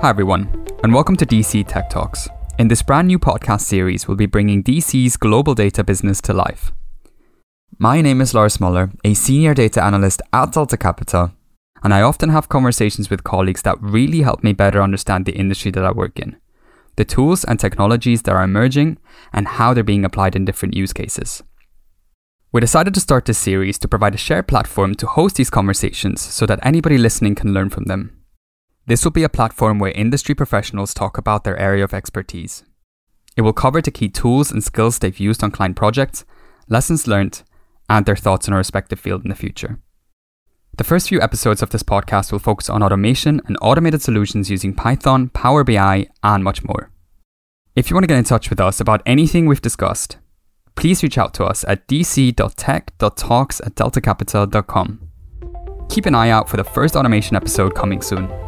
Hi, everyone, and welcome to DC Tech Talks. In this brand new podcast series, we'll be bringing DC's global data business to life. My name is Lars Mueller, a senior data analyst at Delta Capital, and I often have conversations with colleagues that really help me better understand the industry that I work in, the tools and technologies that are emerging, and how they're being applied in different use cases. We decided to start this series to provide a shared platform to host these conversations so that anybody listening can learn from them. This will be a platform where industry professionals talk about their area of expertise. It will cover the key tools and skills they've used on client projects, lessons learned, and their thoughts on a respective field in the future. The first few episodes of this podcast will focus on automation and automated solutions using Python, Power BI, and much more. If you want to get in touch with us about anything we've discussed, please reach out to us at dc.tech.talks at deltacapital.com. Keep an eye out for the first automation episode coming soon.